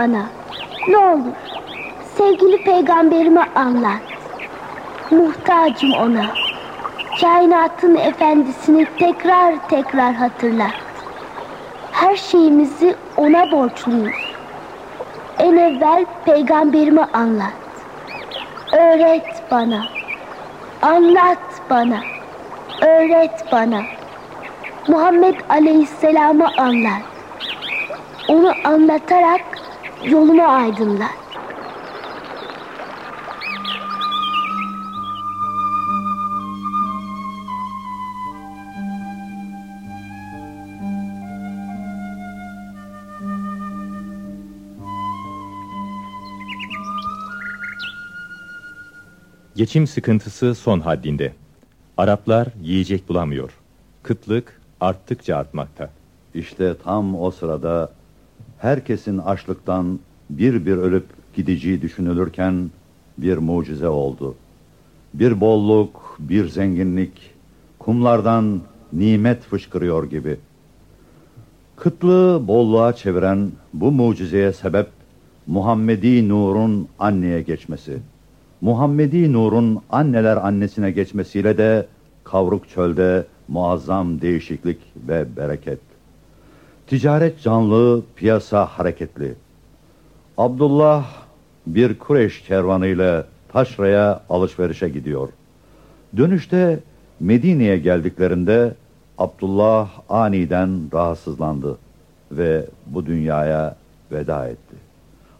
bana. Ne olur sevgili peygamberime anlat. Muhtacım ona. Kainatın efendisini tekrar tekrar hatırlat. Her şeyimizi ona borçluyuz. En evvel peygamberime anlat. Öğret bana. Anlat bana. Öğret bana. Muhammed Aleyhisselam'ı anlat. Onu anlatarak yolumu aydınlat. Geçim sıkıntısı son haddinde. Araplar yiyecek bulamıyor. Kıtlık arttıkça artmakta. İşte tam o sırada herkesin açlıktan bir bir ölüp gideceği düşünülürken bir mucize oldu. Bir bolluk, bir zenginlik, kumlardan nimet fışkırıyor gibi. Kıtlığı bolluğa çeviren bu mucizeye sebep Muhammedi Nur'un anneye geçmesi. Muhammedi Nur'un anneler annesine geçmesiyle de kavruk çölde muazzam değişiklik ve bereket. Ticaret canlı, piyasa hareketli. Abdullah bir Kureş kervanıyla Taşra'ya alışverişe gidiyor. Dönüşte Medine'ye geldiklerinde Abdullah aniden rahatsızlandı ve bu dünyaya veda etti.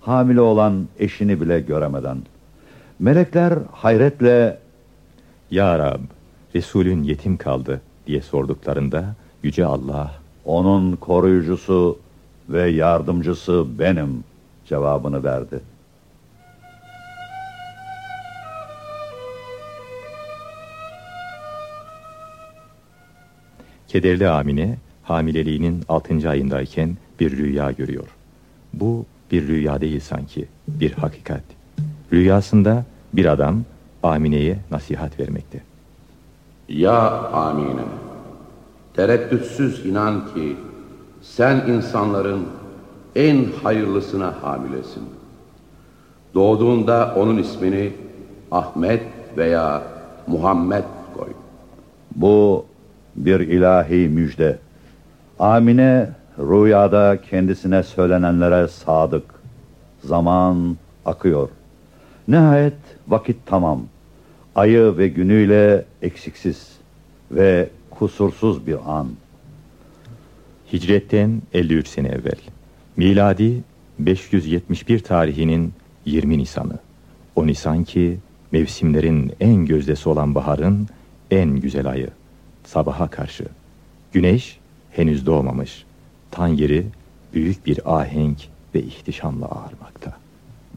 Hamile olan eşini bile göremeden. Melekler hayretle Ya Rab, Resulün yetim kaldı diye sorduklarında Yüce Allah onun koruyucusu ve yardımcısı benim cevabını verdi. Kederli Amine hamileliğinin 6. ayındayken bir rüya görüyor. Bu bir rüya değil sanki, bir hakikat. Rüyasında bir adam Amine'ye nasihat vermekte. Ya Amine, tereddütsüz inan ki sen insanların en hayırlısına hamilesin. Doğduğunda onun ismini Ahmet veya Muhammed koy. Bu bir ilahi müjde. Amine rüyada kendisine söylenenlere sadık. Zaman akıyor. Nihayet vakit tamam. Ayı ve günüyle eksiksiz ve kusursuz bir an. Hicretten 53 sene evvel. Miladi 571 tarihinin 20 Nisan'ı. O Nisan ki mevsimlerin en gözdesi olan baharın en güzel ayı. Sabaha karşı. Güneş henüz doğmamış. Tan yeri büyük bir ahenk ve ihtişamla ağarmakta.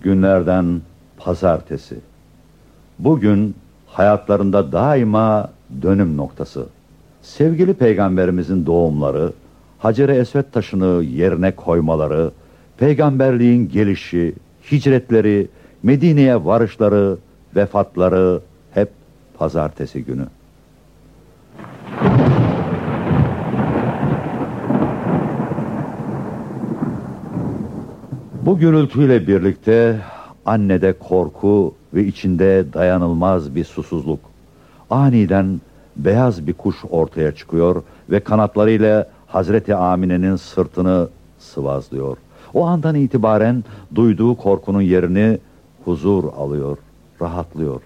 Günlerden pazartesi. Bugün hayatlarında daima dönüm noktası. Sevgili peygamberimizin doğumları, Hacer-i Esved taşını yerine koymaları, peygamberliğin gelişi, hicretleri, Medine'ye varışları, vefatları hep pazartesi günü. Bu gürültüyle birlikte annede korku ve içinde dayanılmaz bir susuzluk. Aniden beyaz bir kuş ortaya çıkıyor ve kanatlarıyla Hazreti Amine'nin sırtını sıvazlıyor. O andan itibaren duyduğu korkunun yerini huzur alıyor, rahatlıyor.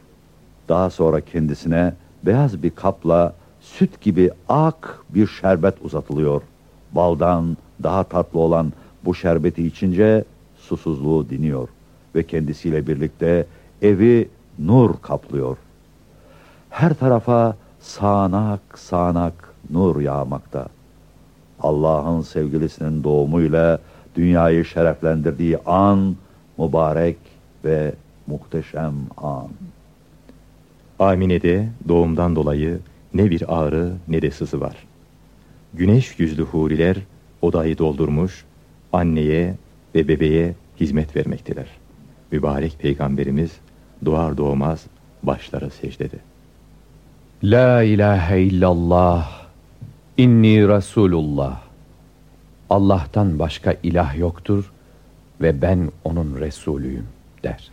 Daha sonra kendisine beyaz bir kapla süt gibi ak bir şerbet uzatılıyor. Baldan daha tatlı olan bu şerbeti içince susuzluğu diniyor ve kendisiyle birlikte evi nur kaplıyor. Her tarafa sağanak sağanak nur yağmakta. Allah'ın sevgilisinin doğumuyla dünyayı şereflendirdiği an mübarek ve muhteşem an. Amine'de doğumdan dolayı ne bir ağrı ne de sızı var. Güneş yüzlü huriler odayı doldurmuş, anneye ve bebeğe hizmet vermektedir. Mübarek peygamberimiz doğar doğmaz başları secdede. La ilahe illallah, inni Resulullah. Allah'tan başka ilah yoktur, ve ben onun Resulüyüm der.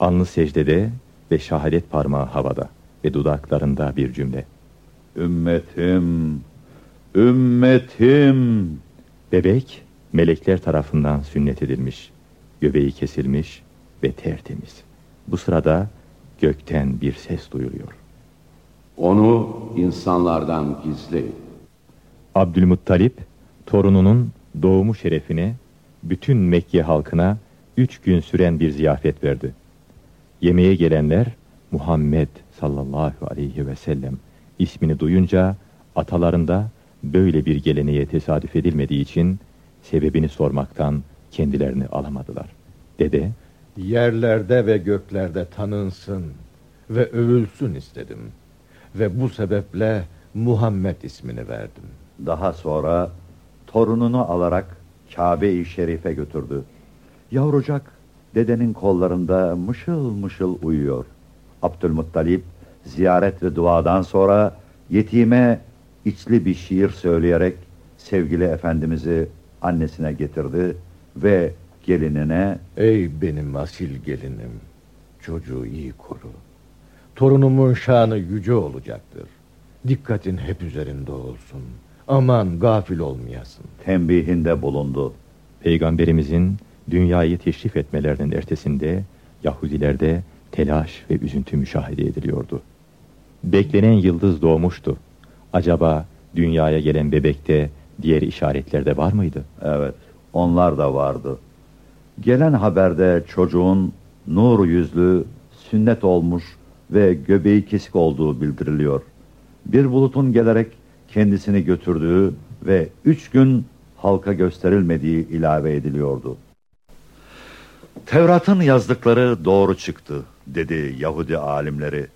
Alnı secdede ve şahadet parmağı havada ve dudaklarında bir cümle. Ümmetim, ümmetim. Bebek melekler tarafından sünnet edilmiş, göbeği kesilmiş ve tertemiz. Bu sırada gökten bir ses duyuluyor. Onu insanlardan gizli. Abdülmuttalip torununun doğumu şerefine bütün Mekke halkına üç gün süren bir ziyafet verdi. Yemeğe gelenler Muhammed sallallahu aleyhi ve sellem ismini duyunca atalarında böyle bir geleneğe tesadüf edilmediği için sebebini sormaktan kendilerini alamadılar. Dede, Yerlerde ve göklerde tanınsın ve övülsün istedim. Ve bu sebeple Muhammed ismini verdim. Daha sonra torununu alarak Kabe-i Şerif'e götürdü. Yavrucak dedenin kollarında mışıl mışıl uyuyor. Abdülmuttalip ziyaret ve duadan sonra yetime içli bir şiir söyleyerek sevgili efendimizi annesine getirdi ve gelinine Ey benim asil gelinim, çocuğu iyi koru. Torunumun şanı yüce olacaktır. Dikkatin hep üzerinde olsun. Aman gafil olmayasın. tembihinde bulundu. Peygamberimizin dünyayı teşrif etmelerinin ertesinde Yahudilerde telaş ve üzüntü müşahede ediliyordu. Beklenen yıldız doğmuştu. Acaba dünyaya gelen bebekte diğer işaretlerde var mıydı? Evet, onlar da vardı. Gelen haberde çocuğun nur yüzlü, sünnet olmuş ve göbeği kesik olduğu bildiriliyor. Bir bulutun gelerek kendisini götürdüğü ve üç gün halka gösterilmediği ilave ediliyordu. Tevrat'ın yazdıkları doğru çıktı, dedi Yahudi alimleri.